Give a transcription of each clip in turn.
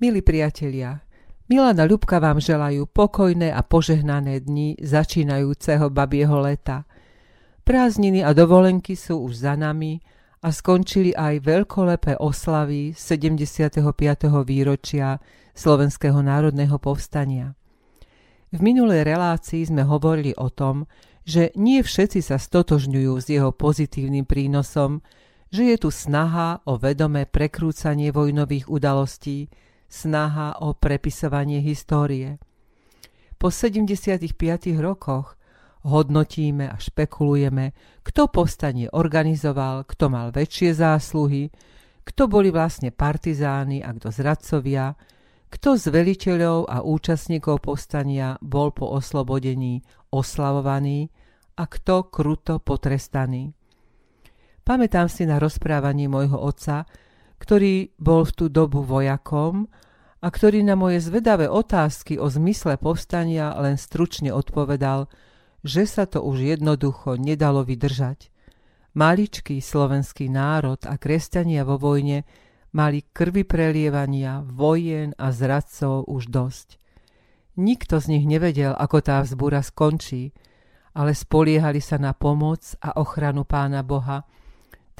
Milí priatelia, Milana Ľubka vám želajú pokojné a požehnané dni začínajúceho babieho leta. Prázdniny a dovolenky sú už za nami a skončili aj veľkolepé oslavy 75. výročia Slovenského národného povstania. V minulej relácii sme hovorili o tom, že nie všetci sa stotožňujú s jeho pozitívnym prínosom, že je tu snaha o vedomé prekrúcanie vojnových udalostí, snaha o prepisovanie histórie. Po 75 rokoch hodnotíme a špekulujeme, kto povstanie organizoval, kto mal väčšie zásluhy, kto boli vlastne partizáni a kto zradcovia, kto z veliteľov a účastníkov povstania bol po oslobodení oslavovaný a kto kruto potrestaný. Pamätám si na rozprávanie môjho otca, ktorý bol v tú dobu vojakom a ktorý na moje zvedavé otázky o zmysle povstania len stručne odpovedal, že sa to už jednoducho nedalo vydržať. Maličký slovenský národ a kresťania vo vojne mali krvi prelievania, vojen a zradcov už dosť. Nikto z nich nevedel, ako tá vzbúra skončí, ale spoliehali sa na pomoc a ochranu pána Boha,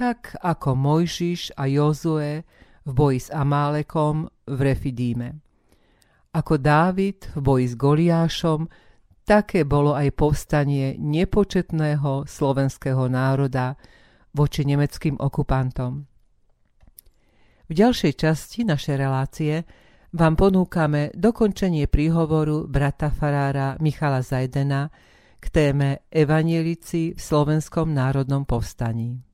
tak ako Mojžiš a Jozue v boji s Amálekom v Refidíme. Ako Dávid v boji s Goliášom, také bolo aj povstanie nepočetného slovenského národa voči nemeckým okupantom. V ďalšej časti našej relácie vám ponúkame dokončenie príhovoru brata farára Michala Zajdena k téme Evanielici v slovenskom národnom povstaní.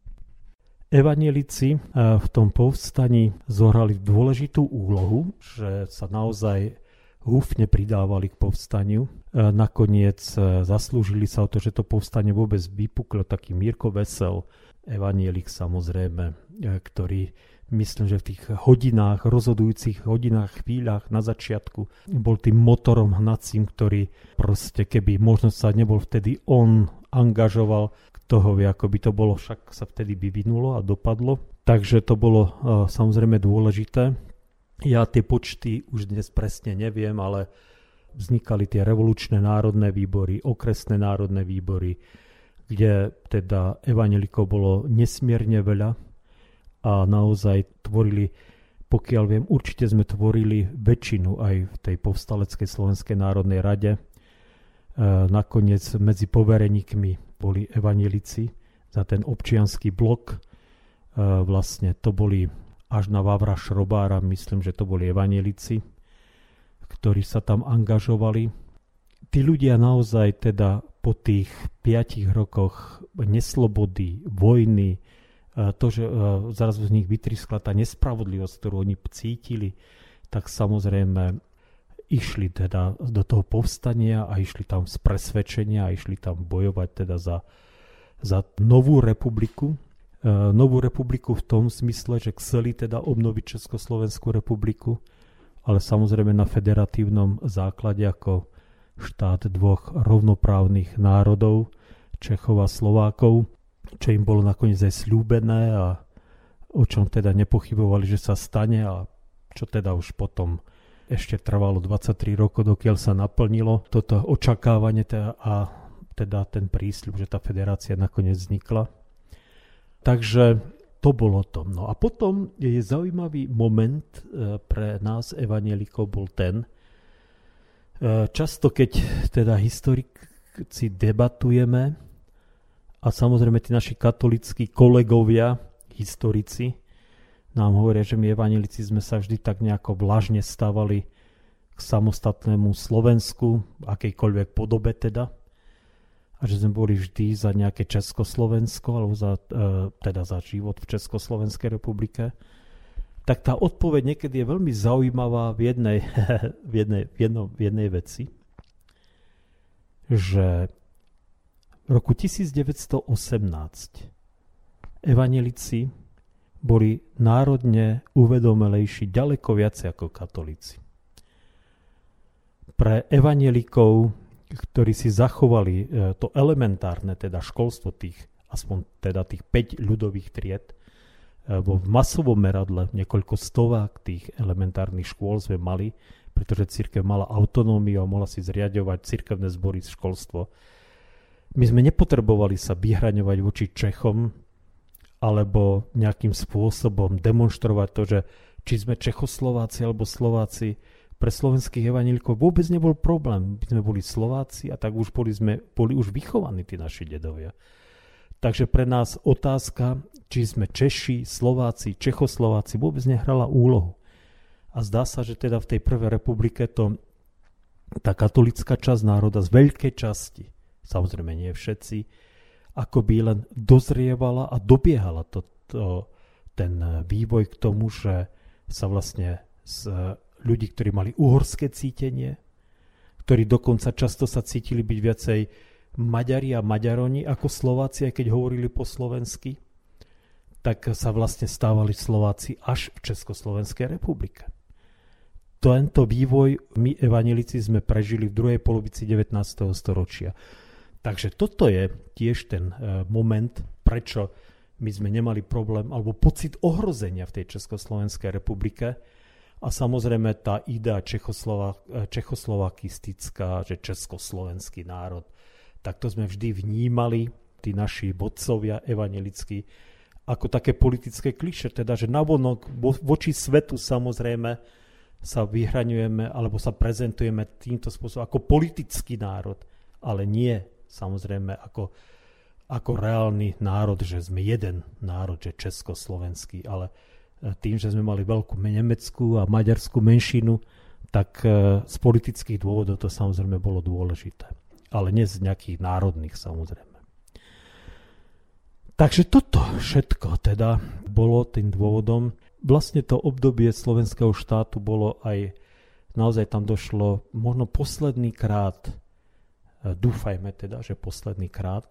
Evanielici eh, v tom povstaní zohrali dôležitú úlohu, že sa naozaj húfne pridávali k povstaniu. Eh, nakoniec eh, zaslúžili sa o to, že to povstanie vôbec vypuklo taký Mirko Vesel, evanielik samozrejme, ktorý myslím, že v tých hodinách, rozhodujúcich hodinách, chvíľach na začiatku bol tým motorom hnacím, ktorý proste keby možno sa nebol vtedy on angažoval, toho ako by to bolo však sa vtedy vyvinulo a dopadlo. Takže to bolo uh, samozrejme dôležité. Ja tie počty už dnes presne neviem, ale vznikali tie revolučné národné výbory, okresné národné výbory, kde teda evanelikov bolo nesmierne veľa a naozaj tvorili, pokiaľ viem, určite sme tvorili väčšinu aj v tej povstaleckej Slovenskej národnej rade. E, nakoniec medzi povereníkmi boli evanelici za ten občianský blok. E, vlastne to boli až na Vavra Šrobára, myslím, že to boli evanelici, ktorí sa tam angažovali. Tí ľudia naozaj teda po tých piatich rokoch neslobody, vojny, e, to, že zrazu z nich vytriskla tá nespravodlivosť, ktorú oni cítili, tak samozrejme išli teda do toho povstania a išli tam z presvedčenia a išli tam bojovať teda za, za novú republiku. E, novú republiku v tom smysle, že chceli teda obnoviť Československú republiku, ale samozrejme na federatívnom základe ako štát dvoch rovnoprávnych národov, Čechov a Slovákov, čo im bolo nakoniec aj slúbené a o čom teda nepochybovali, že sa stane a čo teda už potom ešte trvalo 23 rokov, dokiaľ sa naplnilo toto očakávanie teda a teda ten prísľub, že tá federácia nakoniec vznikla. Takže to bolo to. No a potom je zaujímavý moment e, pre nás evanielikov bol ten, e, často keď teda historici debatujeme a samozrejme tí naši katolickí kolegovia, historici, nám hovoria, že my evanilici sme sa vždy tak nejako vlažne stávali k samostatnému Slovensku, akejkoľvek podobe teda. A že sme boli vždy za nejaké Československo, alebo za, e, teda za život v Československej republike. Tak tá odpoveď niekedy je veľmi zaujímavá v jednej, v jednej, v jedno, v jednej veci, že v roku 1918 evanelici boli národne uvedomelejší ďaleko viac ako katolíci. Pre evanielikov, ktorí si zachovali e, to elementárne, teda školstvo tých, aspoň teda tých 5 ľudových tried, e, vo masovom meradle, niekoľko stovák tých elementárnych škôl sme mali, pretože církev mala autonómiu a mohla si zriadovať církevné zbory školstvo. My sme nepotrebovali sa vyhraňovať voči Čechom alebo nejakým spôsobom demonstrovať to, že či sme Čechoslováci alebo Slováci, pre slovenských evanílikov vôbec nebol problém. My sme boli Slováci a tak už boli, sme, boli už vychovaní tí naši dedovia. Takže pre nás otázka, či sme Češi, Slováci, Čechoslováci, vôbec nehrala úlohu. A zdá sa, že teda v tej prvej republike to tá katolická časť národa z veľkej časti, samozrejme nie všetci, ako by len dozrievala a dobiehala to, to, ten vývoj k tomu, že sa vlastne z ľudí, ktorí mali uhorské cítenie, ktorí dokonca často sa cítili byť viacej Maďari a Maďaroni ako Slováci, aj keď hovorili po slovensky, tak sa vlastne stávali Slováci až v Československej republike. Tento vývoj my evanelici sme prežili v druhej polovici 19. storočia. Takže toto je tiež ten e, moment, prečo my sme nemali problém alebo pocit ohrozenia v tej Československej republike, a samozrejme tá idea Čechoslovak, čechoslovakistická, že československý národ, tak to sme vždy vnímali, tí naši vodcovia evanelickí, ako také politické kliše, teda, že navonok vo, voči svetu samozrejme sa vyhraňujeme alebo sa prezentujeme týmto spôsobom ako politický národ, ale nie samozrejme ako, ako reálny národ, že sme jeden národ, že československý, ale tým, že sme mali veľkú nemeckú a maďarskú menšinu, tak e, z politických dôvodov to samozrejme bolo dôležité. Ale nie z nejakých národných samozrejme. Takže toto všetko teda bolo tým dôvodom. Vlastne to obdobie slovenského štátu bolo aj, naozaj tam došlo možno posledný krát, e, dúfajme teda, že posledný krát,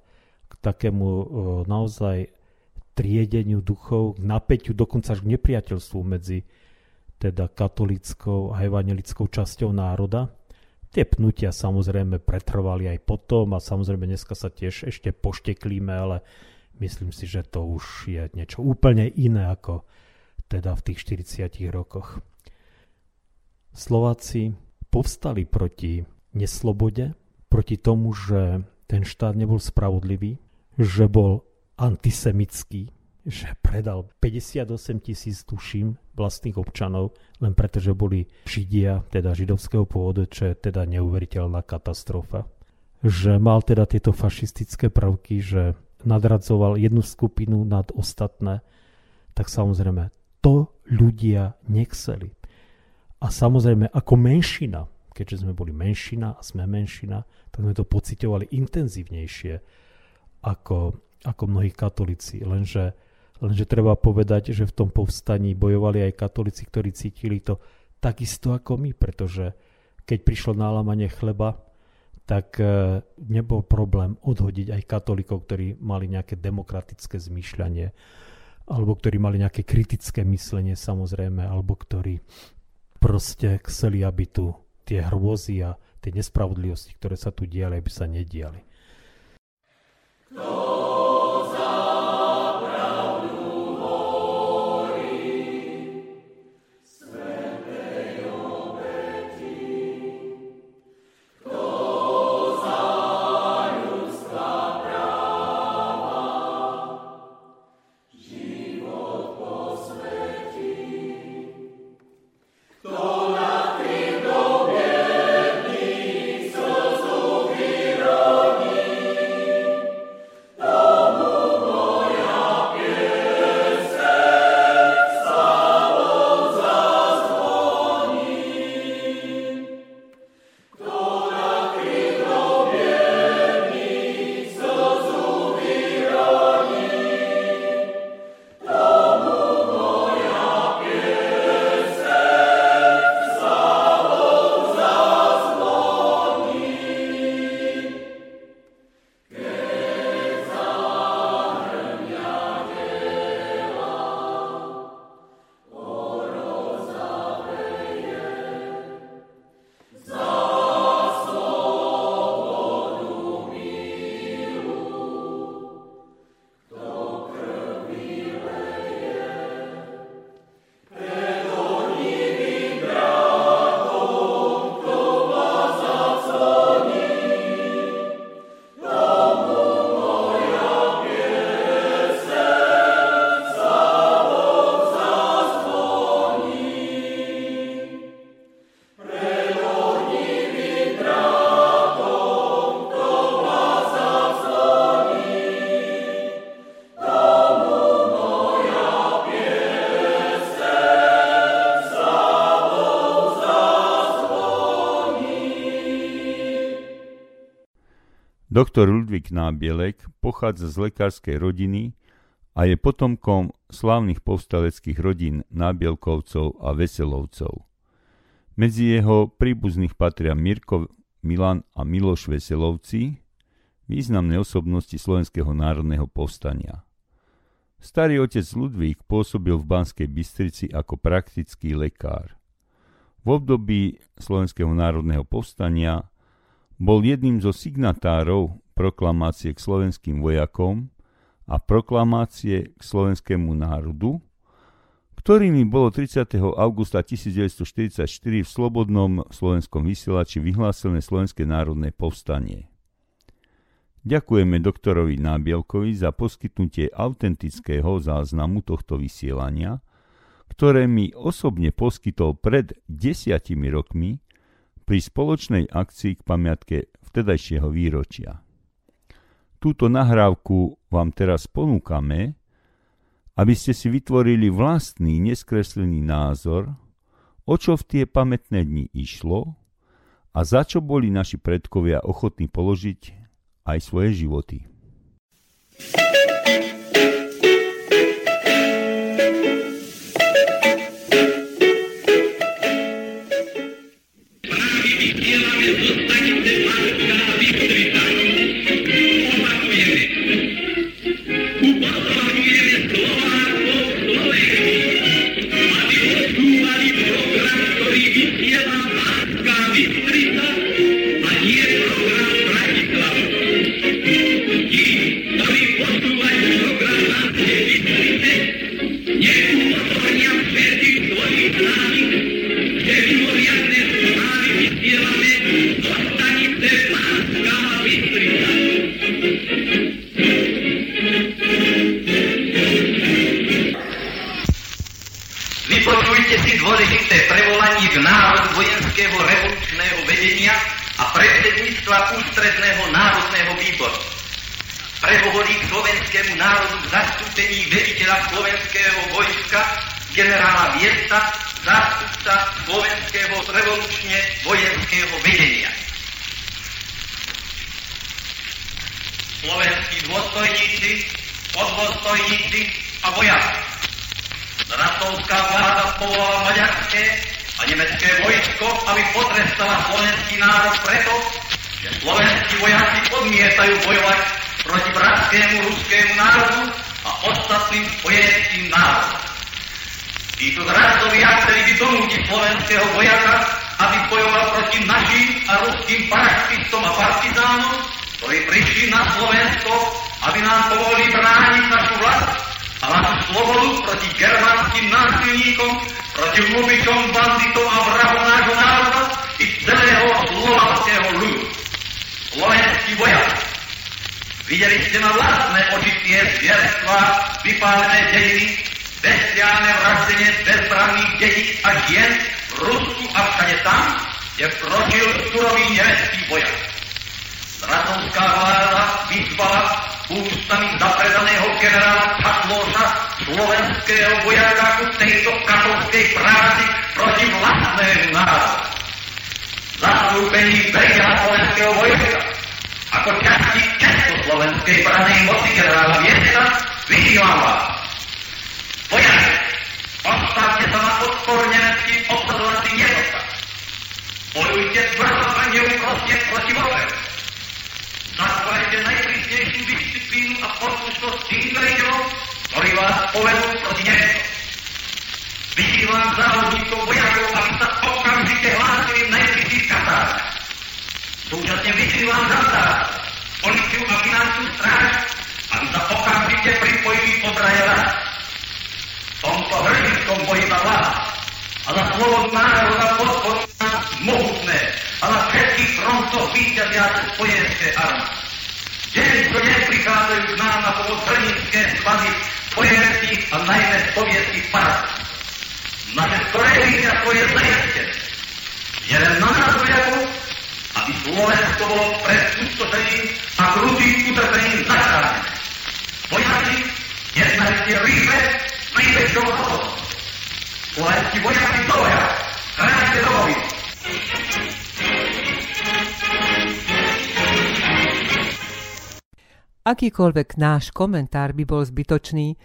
k takému e, naozaj triedeniu duchov, k napäťu, dokonca až k nepriateľstvu medzi teda katolickou a evangelickou časťou národa. Tie pnutia samozrejme pretrvali aj potom a samozrejme dneska sa tiež ešte pošteklíme, ale myslím si, že to už je niečo úplne iné ako teda v tých 40 rokoch. Slováci povstali proti neslobode, proti tomu, že ten štát nebol spravodlivý, že bol antisemický, že predal 58 tisíc, tuším, vlastných občanov, len preto, že boli Židia, teda židovského pôvodu, čo je teda neuveriteľná katastrofa. Že mal teda tieto fašistické prvky, že nadradzoval jednu skupinu nad ostatné, tak samozrejme to ľudia nechceli. A samozrejme ako menšina, keďže sme boli menšina a sme menšina, tak sme to pocitovali intenzívnejšie ako ako mnohí katolíci. Lenže, lenže treba povedať, že v tom povstaní bojovali aj katolíci, ktorí cítili to takisto ako my, pretože keď prišlo nálamanie chleba, tak e, nebol problém odhodiť aj katolíkov, ktorí mali nejaké demokratické zmýšľanie, alebo ktorí mali nejaké kritické myslenie samozrejme, alebo ktorí proste chceli, aby tu tie hrôzy a tie nespravodlivosti, ktoré sa tu diali, aby sa nediali. No. Doktor Ludvík Nábielek pochádza z lekárskej rodiny a je potomkom slávnych povstaleckých rodín Nábielkovcov a Veselovcov. Medzi jeho príbuzných patria Mirko Milan a Miloš Veselovci, významné osobnosti Slovenského národného povstania. Starý otec Ludvík pôsobil v Banskej Bystrici ako praktický lekár. V období Slovenského národného povstania bol jedným zo signatárov proklamácie k slovenským vojakom a proklamácie k slovenskému národu, ktorými bolo 30. augusta 1944 v Slobodnom slovenskom vysielači vyhlásené Slovenské národné povstanie. Ďakujeme doktorovi Nábielkovi za poskytnutie autentického záznamu tohto vysielania, ktoré mi osobne poskytol pred desiatimi rokmi pri spoločnej akcii k pamiatke vtedajšieho výročia. Túto nahrávku vám teraz ponúkame, aby ste si vytvorili vlastný neskreslený názor, o čo v tie pamätné dni išlo a za čo boli naši predkovia ochotní položiť aj svoje životy. je si dôležité prevolanie k národu vojenského revolučného vedenia a predsedníctva ústredného národného výboru. Prehovorí k slovenskému národu v zastúpení veliteľa slovenského vojska generála Viesta, zástupca slovenského revolučne vojenského vedenia. Slovenskí dôstojníci, poddôstojníci a vojaci Rakovská vláda povolala maďarské a nemecké vojsko, aby potrestala slovenský národ preto, že slovenskí vojaci odmietajú bojovať proti bratskému ruskému národu a ostatným spojeneckým národom. Títo zradcovia chceli by donútiť slovenského vojaka, aby bojoval proti našim a ruským paraštistom a partizánom, ktorí prišli na Slovensko, aby nám pomohli brániť našu vlast a na slobodu proti germánským násilníkom, proti lubičom, banditom a vrahom nášho národa i celého slovenského ľudu. Slovenskí vojaci, videli ste na vlastné oči tie zvierstva, vypálené dediny, bestiálne vraždenie bezbranných detí a žien v Rusku a všade tam, kde prožil surový nemecký vojak. Stratovská vláda vyzvala ústami zapredaného generála Katlosa, slovenského vojaka ku tejto katolskej práci proti vlastnému národu. Zastúpení predia slovenského vojaka ako časti Československej pranej moci generála Viesta vyzývam vás. Vojaci, odstavte sa na odpor nemeckým obsadovacím jednotkám. Bojujte tvrdo a neúprostne proti vojenu. Zatvárite najprísnejšiu disciplínu a poslušnosť tým veriteľom, ktorí vás povedú proti nebu. Vyzývam závodníkov vojakov, aby sa okamžite hlásili v najbližších kasách. Súčasne vyzývam zastávať policiu a finančnú stráž, aby sa okamžite pripojili podrajera. V tomto hrdinskom boji za vás a za slobodu nás obíťažiacu spojenské armády. Devičko neprichádzajú k nám ako odhrninské sklady spojenských a najmä sovietských parazitov. Naše storehlíňarstvo je zajastené. Je len na nás vojaku, aby Slovensko bolo pred pustošením a krutým utrpením zachránené. Vojaci jednajú tie rýchle s najväčšou hodou. Slovenskí vojaci do vojaku, chráňte domovinu. Akýkoľvek náš komentár by bol zbytočný,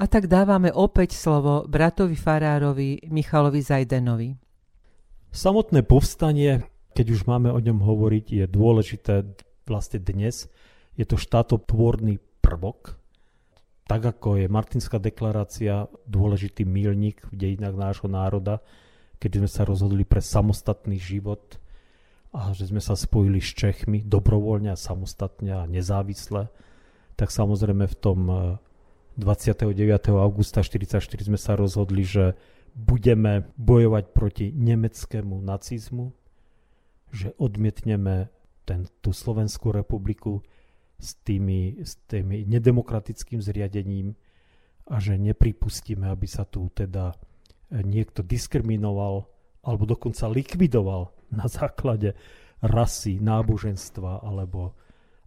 a tak dávame opäť slovo bratovi farárovi Michalovi Zajdenovi. Samotné povstanie, keď už máme o ňom hovoriť, je dôležité vlastne dnes. Je to štátotvorný prvok, tak ako je Martinská deklarácia dôležitý mílnik v dejinách nášho národa, keď sme sa rozhodli pre samostatný život a že sme sa spojili s Čechmi dobrovoľne a samostatne a nezávisle, tak samozrejme v tom 29. Eh, augusta 1944 sme sa rozhodli, že budeme bojovať proti nemeckému nacizmu, že odmietneme ten, tú Slovenskú republiku s, tými, s tými nedemokratickým zriadením a že nepripustíme, aby sa tu teda eh, niekto diskriminoval alebo dokonca likvidoval na základe rasy, náboženstva alebo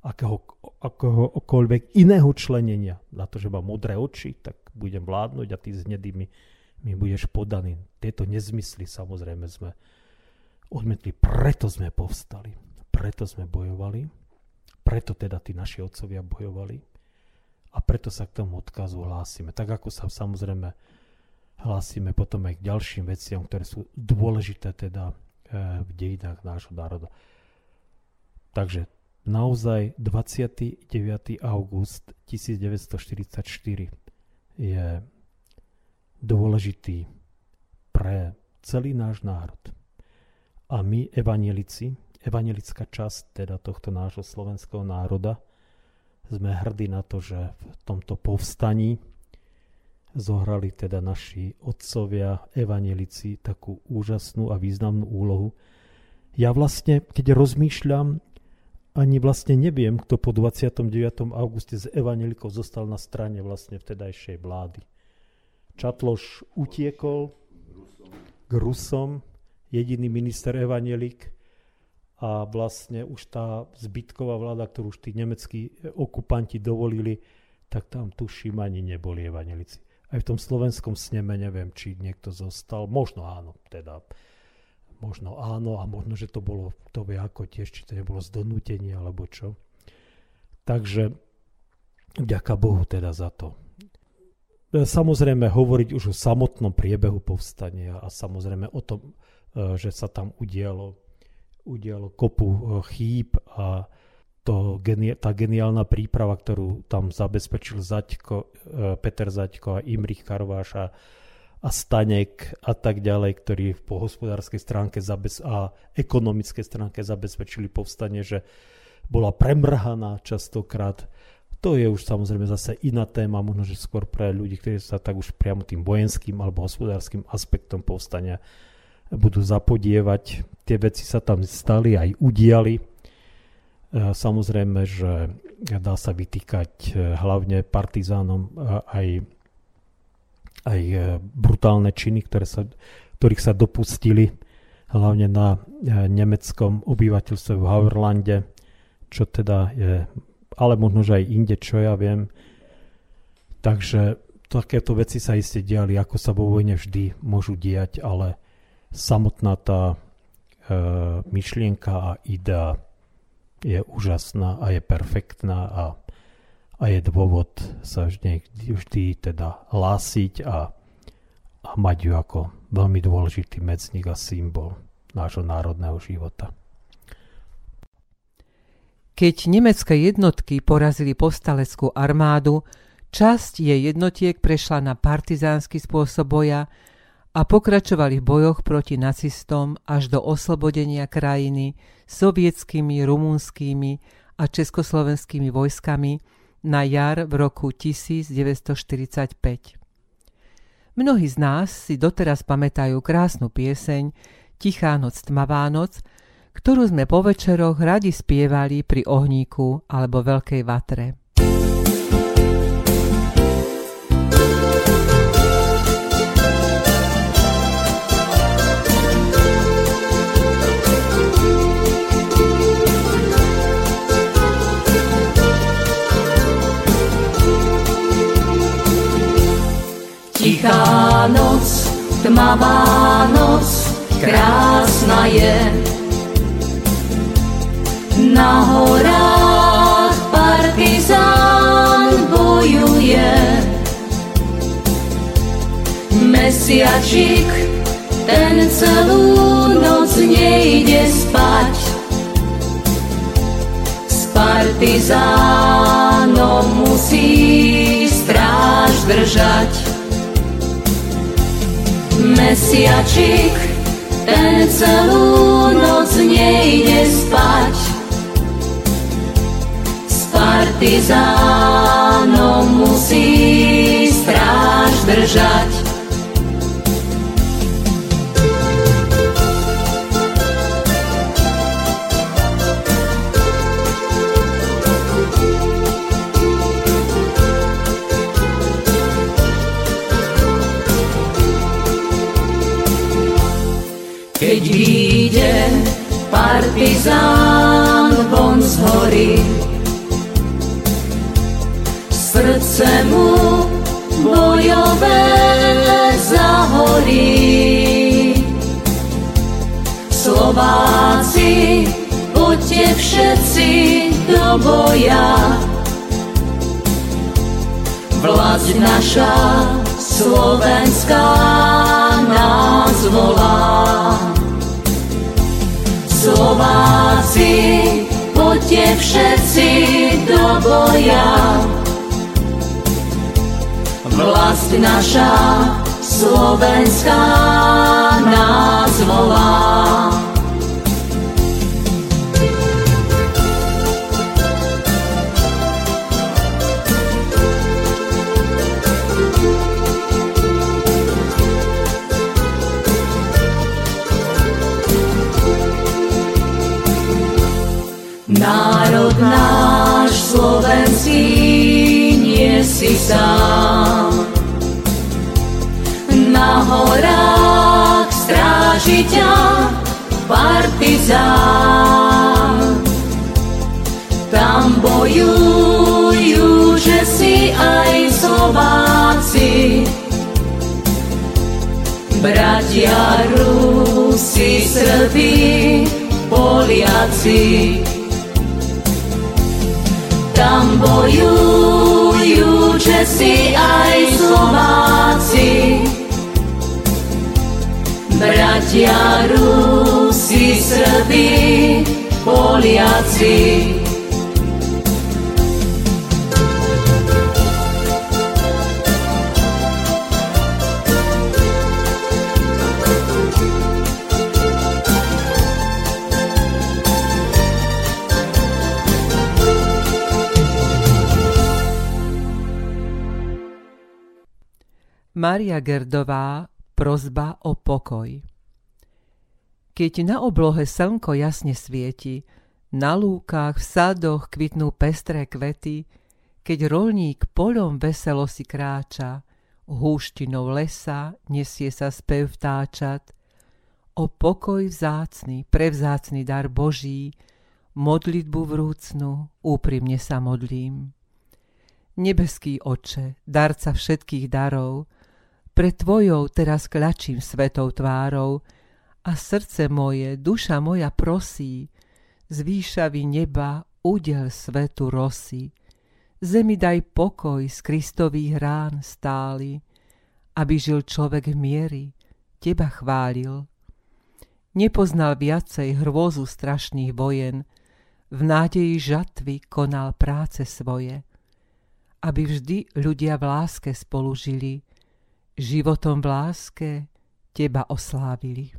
akého, akéhokoľvek iného členenia. Na to, že mám modré oči, tak budem vládnuť a ty s nedými mi budeš podaný. Tieto nezmysly samozrejme sme odmetli, preto sme povstali, preto sme bojovali, preto teda tí naši otcovia bojovali a preto sa k tomu odkazu hlásime. Tak ako sa samozrejme hlásime potom aj k ďalším veciam, ktoré sú dôležité teda v dejinách nášho národa. Takže naozaj 29. august 1944 je dôležitý pre celý náš národ. A my, evanielici, evanielická časť teda tohto nášho slovenského národa, sme hrdí na to, že v tomto povstaní zohrali teda naši otcovia, evanielici, takú úžasnú a významnú úlohu. Ja vlastne, keď rozmýšľam, ani vlastne neviem, kto po 29. auguste z evanelikov zostal na strane vlastne vtedajšej vlády. Čatloš utiekol k Rusom, jediný minister evanelik a vlastne už tá zbytková vláda, ktorú už tí nemeckí okupanti dovolili, tak tam tuším ani neboli evanelici. Aj v tom slovenskom sneme neviem, či niekto zostal. Možno áno, teda Možno áno a možno, že to bolo, to vie ako tiež, či to nebolo z donútenia alebo čo. Takže vďaka Bohu teda za to. E, samozrejme hovoriť už o samotnom priebehu povstania a samozrejme o tom, e, že sa tam udialo, udialo kopu e, chýb a to, tá geniálna príprava, ktorú tam zabezpečil Zaďko, Peter Zaďko a Imrich Karváš a a Stanek a tak ďalej, ktorí po hospodárskej stránke zabez- a ekonomickej stránke zabezpečili povstanie, že bola premrhaná častokrát. To je už samozrejme zase iná téma, možno, že skôr pre ľudí, ktorí sa tak už priamo tým vojenským alebo hospodárskym aspektom povstania budú zapodievať. Tie veci sa tam stali, aj udiali. E, samozrejme, že dá sa vytýkať e, hlavne partizánom aj aj e, brutálne činy, ktoré sa, ktorých sa dopustili hlavne na e, nemeckom obyvateľstve v Hauerlande, čo teda je, ale možno, že aj inde, čo ja viem. Takže takéto veci sa iste diali, ako sa vo vojne vždy môžu diať, ale samotná tá e, myšlienka a idea je úžasná a je perfektná a a je dôvod sa vždy, vždy teda hlásiť a, a mať ju ako veľmi dôležitý medzník a symbol nášho národného života. Keď nemecké jednotky porazili povstaleckú armádu, časť jej jednotiek prešla na partizánsky spôsob boja a pokračovali v bojoch proti nacistom až do oslobodenia krajiny sovietskými, rumunskými a československými vojskami na jar v roku 1945. Mnohí z nás si doteraz pamätajú krásnu pieseň Tichá noc, tmavá noc, ktorú sme po večeroch radi spievali pri ohníku alebo veľkej vatre. Bielá noc, krásna je. Na horách partizán bojuje. Mesiačik, ten celú noc nejde spať. S partizánom musí stráž držať. Mesiačik, ten celú noc nejde spať. S partizánom musí stráž držať. Naša slovenská nás volá. Národ náš slovenský nie si sám. Horách stráži ťa partizán. Tam bojujú, že si aj Slováci. Bratia Rusi, Srbi, Poliaci tam bojujú Česi aj Slováci. Bratia Rusi, Srbi, Poliaci. Maria Gerdová Prozba o pokoj Keď na oblohe slnko jasne svieti, na lúkach, v sadoch kvitnú pestré kvety, keď rolník poľom veselo si kráča, húštinou lesa nesie sa spev vtáčat, o pokoj vzácny, prevzácny dar Boží, modlitbu vrúcnu, úprimne sa modlím. Nebeský oče, darca všetkých darov, pre tvojou teraz klačím svetou tvárou a srdce moje, duša moja prosí, z výšavy neba udel svetu rosy. Zemi daj pokoj z Kristových rán stály, aby žil človek v miery, teba chválil. Nepoznal viacej hrôzu strašných vojen, v nádeji žatvy konal práce svoje, aby vždy ľudia v láske spolu žili, životom v láske teba oslávili.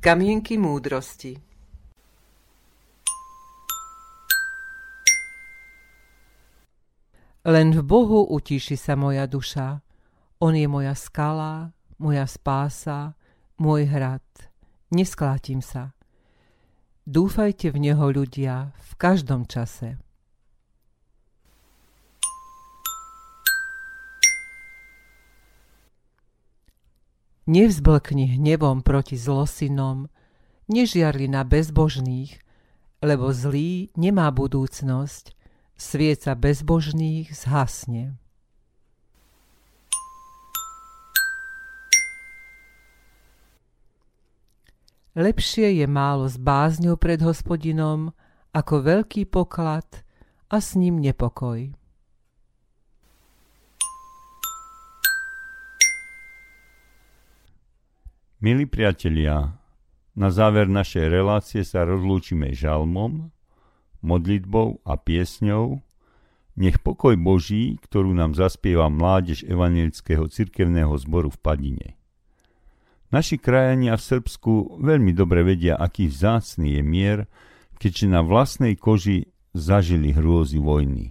Kamienky múdrosti Len v Bohu utíši sa moja duša. On je moja skala, moja spása, môj hrad. Nesklátim sa. Dúfajte v Neho ľudia v každom čase. Nevzblkni hnevom proti zlosinom, nežiarli na bezbožných, lebo zlý nemá budúcnosť, svieca bezbožných zhasne. Lepšie je málo s bázňou pred hospodinom, ako veľký poklad a s ním nepokoj. Milí priatelia, na záver našej relácie sa rozlúčime žalmom, modlitbou a piesňou. Nech pokoj Boží, ktorú nám zaspieva mládež Evangelického cirkevného zboru v Padine. Naši krajania v Srbsku veľmi dobre vedia, aký vzácný je mier, keďže na vlastnej koži zažili hrôzy vojny.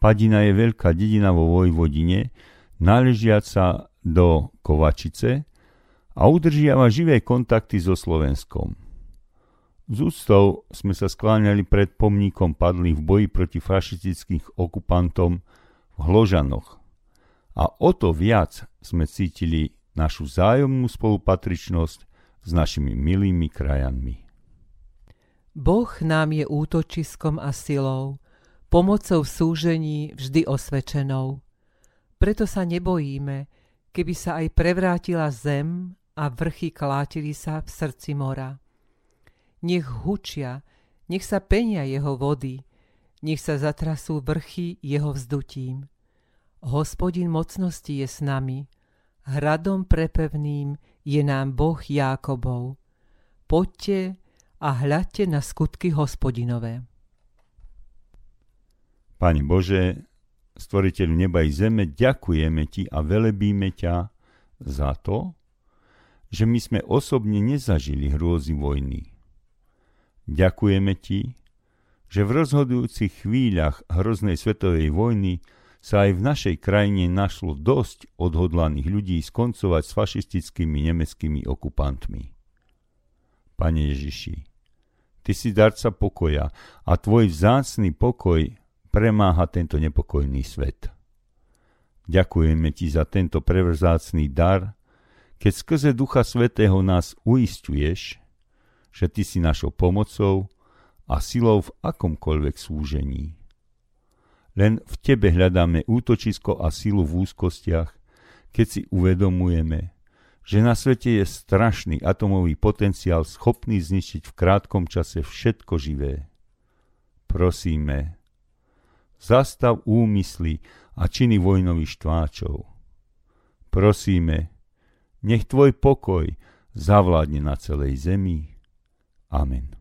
Padina je veľká dedina vo Vojvodine, náležiaca do Kovačice, a udržiava živé kontakty so Slovenskom. Z úctou sme sa skláňali pred pomníkom padlých v boji proti fašistickým okupantom v Hložanoch. A o to viac sme cítili našu zájomnú spolupatričnosť s našimi milými krajanmi. Boh nám je útočiskom a silou, pomocou v súžení vždy osvečenou. Preto sa nebojíme, keby sa aj prevrátila zem a vrchy klátili sa v srdci mora. Nech hučia, nech sa penia jeho vody, nech sa zatrasú vrchy jeho vzdutím. Hospodin mocnosti je s nami, hradom prepevným je nám Boh Jákobov. Poďte a hľadte na skutky hospodinové. Pani Bože, stvoriteľ neba i zeme, ďakujeme Ti a velebíme ťa za to, že my sme osobne nezažili hrôzy vojny. Ďakujeme ti, že v rozhodujúcich chvíľach hroznej svetovej vojny sa aj v našej krajine našlo dosť odhodlaných ľudí skoncovať s fašistickými nemeckými okupantmi. Pane Ježiši, Ty si darca pokoja a Tvoj vzácný pokoj premáha tento nepokojný svet. Ďakujeme Ti za tento prevzácný dar, keď skrze Ducha Svetého nás uistuješ, že Ty si našou pomocou a silou v akomkoľvek súžení. Len v Tebe hľadáme útočisko a silu v úzkostiach, keď si uvedomujeme, že na svete je strašný atomový potenciál schopný zničiť v krátkom čase všetko živé. Prosíme, zastav úmysly a činy vojnových štváčov. Prosíme, nech tvoj pokoj zavládne na celej zemi. Amen.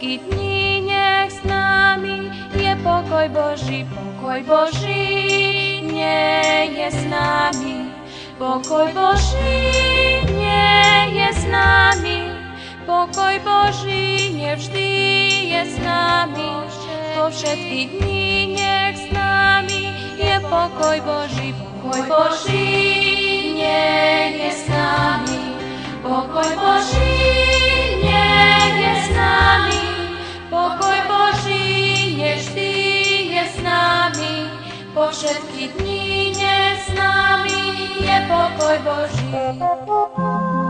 ít dní je s nami, je pokoj Boží.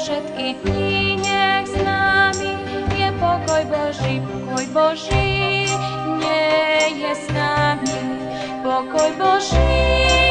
všetkých dni nech s nami je pokoj Boží, pokoj Boží, nie je s nami, pokoj Boží.